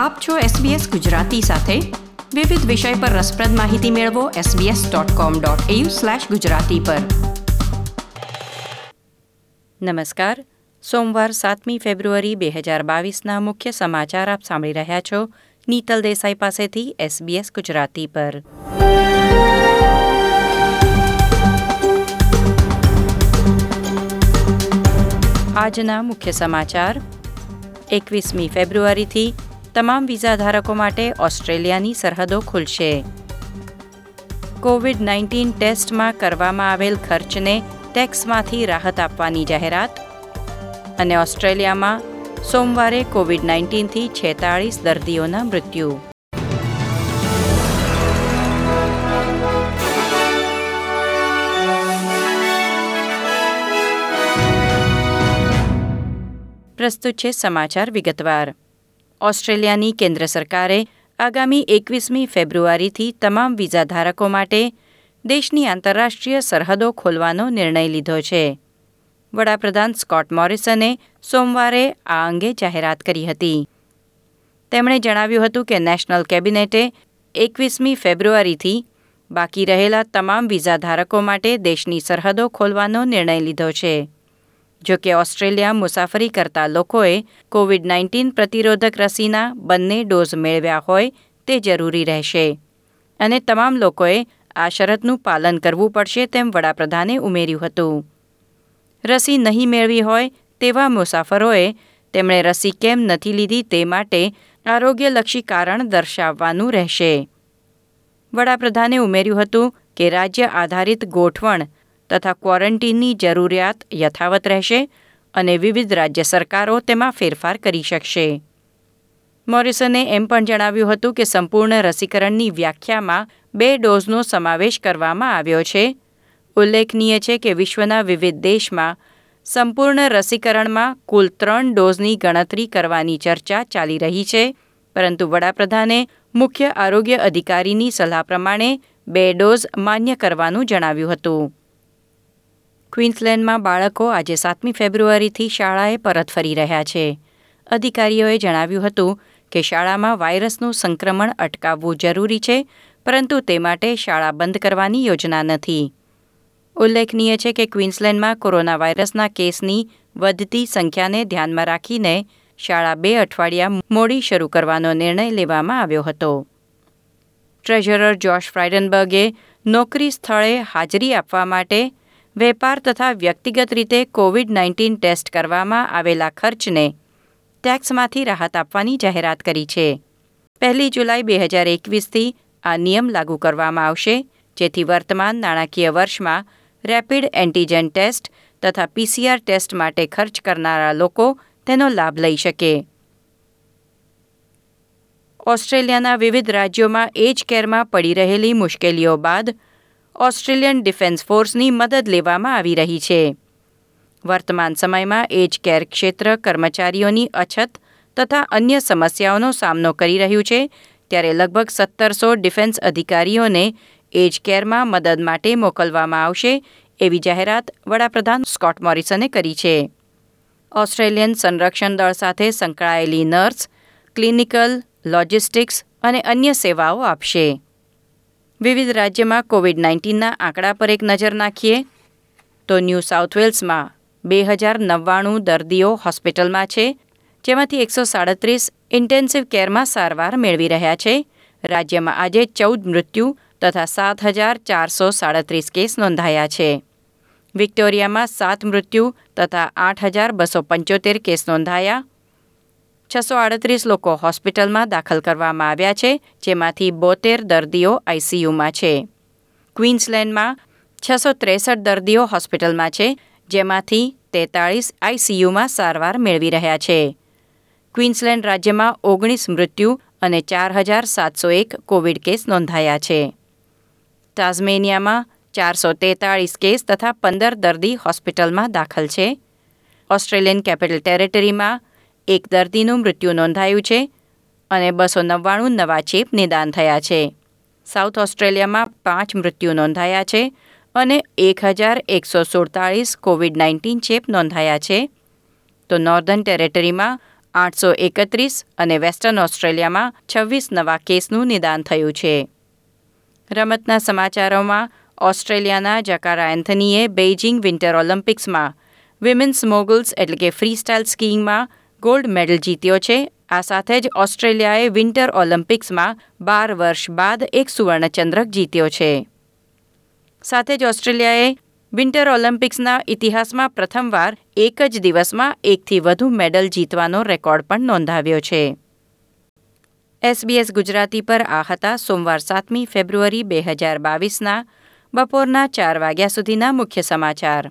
આપ છો SBS ગુજરાતી સાથે. વિવિધ વિષય પર રસપ્રદ માહિતી મેળવો sbs.com.au/gujarati પર. નમસ્કાર. સોમવાર સાતમી ફેબ્રુઆરી બે હજાર બાવીસના મુખ્ય સમાચાર આપ સાંભળી રહ્યા છો નીતલ દેસાઈ પાસેથી SBS ગુજરાતી પર. આજના મુખ્ય સમાચાર. એકવીસમી ફેબ્રુઆરીથી તમામ વિઝા ધારકો માટે ઓસ્ટ્રેલિયાની સરહદો ખુલશે. કોવિડ નાઇન્ટીન ટેસ્ટમાં કરવામાં આવેલ ખર્ચને ટેક્સમાંથી રાહત આપવાની જાહેરાત અને ઓસ્ટ્રેલિયામાં સોમવારે કોવિડ નાઇન્ટીનથી છેતાળીસ દર્દીઓના મૃત્યુ. પ્રસ્તુત છે સમાચાર વિગતવાર. ઓસ્ટ્રેલિયાની કેન્દ્ર સરકારે આગામી એકવીસમી ફેબ્રુઆરીથી તમામ વિઝા ધારકો માટે દેશની આંતરરાષ્ટ્રીય સરહદો ખોલવાનો નિર્ણય લીધો છે. વડાપ્રધાન સ્કોટ મોરિસને સોમવારે આ અંગે જાહેરાત કરી હતી. તેમણે જણાવ્યું હતું કે નેશનલ કેબિનેટે એકવીસમી ફેબ્રુઆરીથી બાકી રહેલા તમામ વિઝા ધારકો માટે દેશની સરહદો ખોલવાનો નિર્ણય લીધો છે. જો કે ઓસ્ટ્રેલિયા મુસાફરી કરતા લોકોએ કોવિડ નાઇન્ટીન પ્રતિરોધક રસીના બંને ડોઝ મેળવ્યા હોય તે જરૂરી રહેશે. અને તમામ લોકોએ આ શરતનું પાલન કરવું પડશે તેમ વડાપ્રધાને ઉમેર્યું હતું. રસી નહીં મેળવી હોય તેવા મુસાફરોએ તેમણે રસી કેમ નથી લીધી તે માટે આરોગ્યલક્ષી કારણ દર્શાવવાનું રહેશે. વડાપ્રધાને ઉમેર્યું હતું કે રાજ્ય આધારિત ગોઠવણ તથા ક્વોરન્ટીનની જરૂરિયાત યથાવત રહેશે અને વિવિધ રાજ્ય સરકારો તેમાં ફેરફાર કરી શકશે. મોરિસને એમ પણ જણાવ્યું હતું કે સંપૂર્ણ રસીકરણની વ્યાખ્યામાં બે ડોઝનો સમાવેશ કરવામાં આવ્યો છે. ઉલ્લેખનીય છે કે વિશ્વના વિવિધ દેશમાં સંપૂર્ણ રસીકરણમાં કુલ ત્રણ ડોઝની ગણતરી કરવાની ચર્ચા ચાલી રહી છે, પરંતુ વડાપ્રધાને મુખ્ય આરોગ્ય અધિકારીની સલાહ પ્રમાણે બે ડોઝ માન્ય કરવાનું જણાવ્યું હતું. ક્વીન્સલેન્ડમાં બાળકો આજે સાતમી ફેબ્રુઆરીથી શાળાએ પરત ફરી રહ્યા છે. અધિકારીઓએ જણાવ્યું હતું કે શાળામાં વાયરસનું સંક્રમણ અટકાવવું જરૂરી છે, પરંતુ તે માટે શાળા બંધ કરવાની યોજના નથી. ઉલ્લેખનીય છે કે ક્વીન્સલેન્ડમાં કોરોના વાયરસના કેસની વધતી સંખ્યાને ધ્યાનમાં રાખીને શાળા બે અઠવાડિયા મોડી શરૂ કરવાનો નિર્ણય લેવામાં આવ્યો હતો. ટ્રેઝરર જોશ ફ્રાઇડનબર્ગે નોકરી સ્થળે હાજરી આપવા માટે વેપાર તથા વ્યક્તિગત રીતે કોવિડ નાઇન્ટીન ટેસ્ટ કરવામાં આવેલા ખર્ચને ટેક્સમાંથી રાહત આપવાની જાહેરાત કરી છે. પહેલી જુલાઈ બે હજાર એકવીસથી આ નિયમ લાગુ કરવામાં આવશે, જેથી વર્તમાન નાણાકીય વર્ષમાં રેપિડ એન્ટીજન ટેસ્ટ તથા પીસીઆર ટેસ્ટ માટે ખર્ચ કરનારા લોકો તેનો લાભ લઈ શકે. ઓસ્ટ્રેલિયાના વિવિધ રાજ્યોમાં એજ કેરમાં પડી રહેલી મુશ્કેલીઓ બાદ ઓસ્ટ્રેલિયન ડિફેન્સ ફોર્સની મદદ લેવામાં આવી રહી છે. વર્તમાન સમયમાં એજ કેર ક્ષેત્ર કર્મચારીઓની અછત તથા અન્ય સમસ્યાઓનો સામનો કરી રહ્યું છે, ત્યારે લગભગ સત્તરસો ડિફેન્સ અધિકારીઓને એજ કેરમાં મદદ માટે મોકલવામાં આવશે, એવી જાહેરાત વડાપ્રધાન સ્કોટ મોરિસને કરી છે. ઓસ્ટ્રેલિયન સંરક્ષણ દળ સાથે સંકળાયેલી નર્સ, ક્લિનિકલ, લોજિસ્ટિક્સ અને અન્ય સેવાઓ આપશે. વિવિધ રાજ્યમાં કોવિડ નાઇન્ટીનના આંકડા પર એક નજર નાખીએ તો ન્યૂ સાઉથ વેલ્સમાં બે હજાર નવ્વાણું દર્દીઓ હોસ્પિટલમાં છે, જેમાંથી એકસો સાડત્રીસ ઇન્ટેન્સિવ કેરમાં સારવાર મેળવી રહ્યા છે. રાજ્યમાં આજે ચૌદ મૃત્યુ તથા સાત હજાર ચારસો સાડત્રીસ કેસ નોંધાયા છે. વિક્ટોરિયામાં સાત મૃત્યુ તથા આઠ હજાર બસો પંચોતેર કેસ નોંધાયા. છસો આડત્રીસ લોકો હોસ્પિટલમાં દાખલ કરવામાં આવ્યા છે, જેમાંથી બોતેર દર્દીઓ આઈસીયુમાં છે. ક્વીન્સલેન્ડમાં છસો ત્રેસઠ દર્દીઓ હોસ્પિટલમાં છે, જેમાંથી તેતાળીસ આઈસીયુમાં સારવાર મેળવી રહ્યા છે. ક્વીન્સલેન્ડ રાજ્યમાં ઓગણીસ મૃત્યુ અને ચાર હજાર સાતસો એક કોવિડ કેસ નોંધાયા છે. ટાઝમેનિયામાં ચારસો તેતાળીસ કેસ તથા પંદર દર્દી હોસ્પિટલમાં દાખલ છે. ઓસ્ટ્રેલિયન કેપિટલ ટેરેટરીમાં એક દર્દીનું મૃત્યુ નોંધાયું છે અને બસો નવ્વાણું નવા ચેપ નિદાન થયા છે. સાઉથ ઓસ્ટ્રેલિયામાં પાંચ મૃત્યુ નોંધાયા છે અને એક હજાર એકસો સુડતાળીસ કોવિડ નાઇન્ટીન ચેપ નોંધાયા છે. તો નોર્ધન ટેરેટરીમાં આઠસો એકત્રીસ અને વેસ્ટર્ન ઓસ્ટ્રેલિયામાં છવ્વીસ નવા કેસનું નિદાન થયું છે. રમતના સમાચારોમાં ઓસ્ટ્રેલિયાના જકારા એન્થનીએ બેઇજિંગ વિન્ટર ઓલિમ્પિક્સમાં વિમેન્સ મોગલ્સ એટલે કે ફ્રી સ્ટાઇલ સ્કીઇંગમાં ગોલ્ડ મેડલ જીત્યો છે. આ સાથે જ ઓસ્ટ્રેલિયાએ વિન્ટર ઓલિમ્પિક્સમાં બાર વર્ષ બાદ એક સુવર્ણચંદ્રક જીત્યો છે. સાથે જ ઓસ્ટ્રેલિયાએ વિન્ટર ઓલિમ્પિક્સના ઇતિહાસમાં પ્રથમવાર એક જ દિવસમાં એકથી વધુ મેડલ જીતવાનો રેકોર્ડ પણ નોંધાવ્યો છે. એસબીએસ ગુજરાતી પર આ હતા સોમવાર સાતમી ફેબ્રુઆરી બે હજાર બાવીસના બપોરના ચાર વાગ્યા સુધીના મુખ્ય સમાચાર.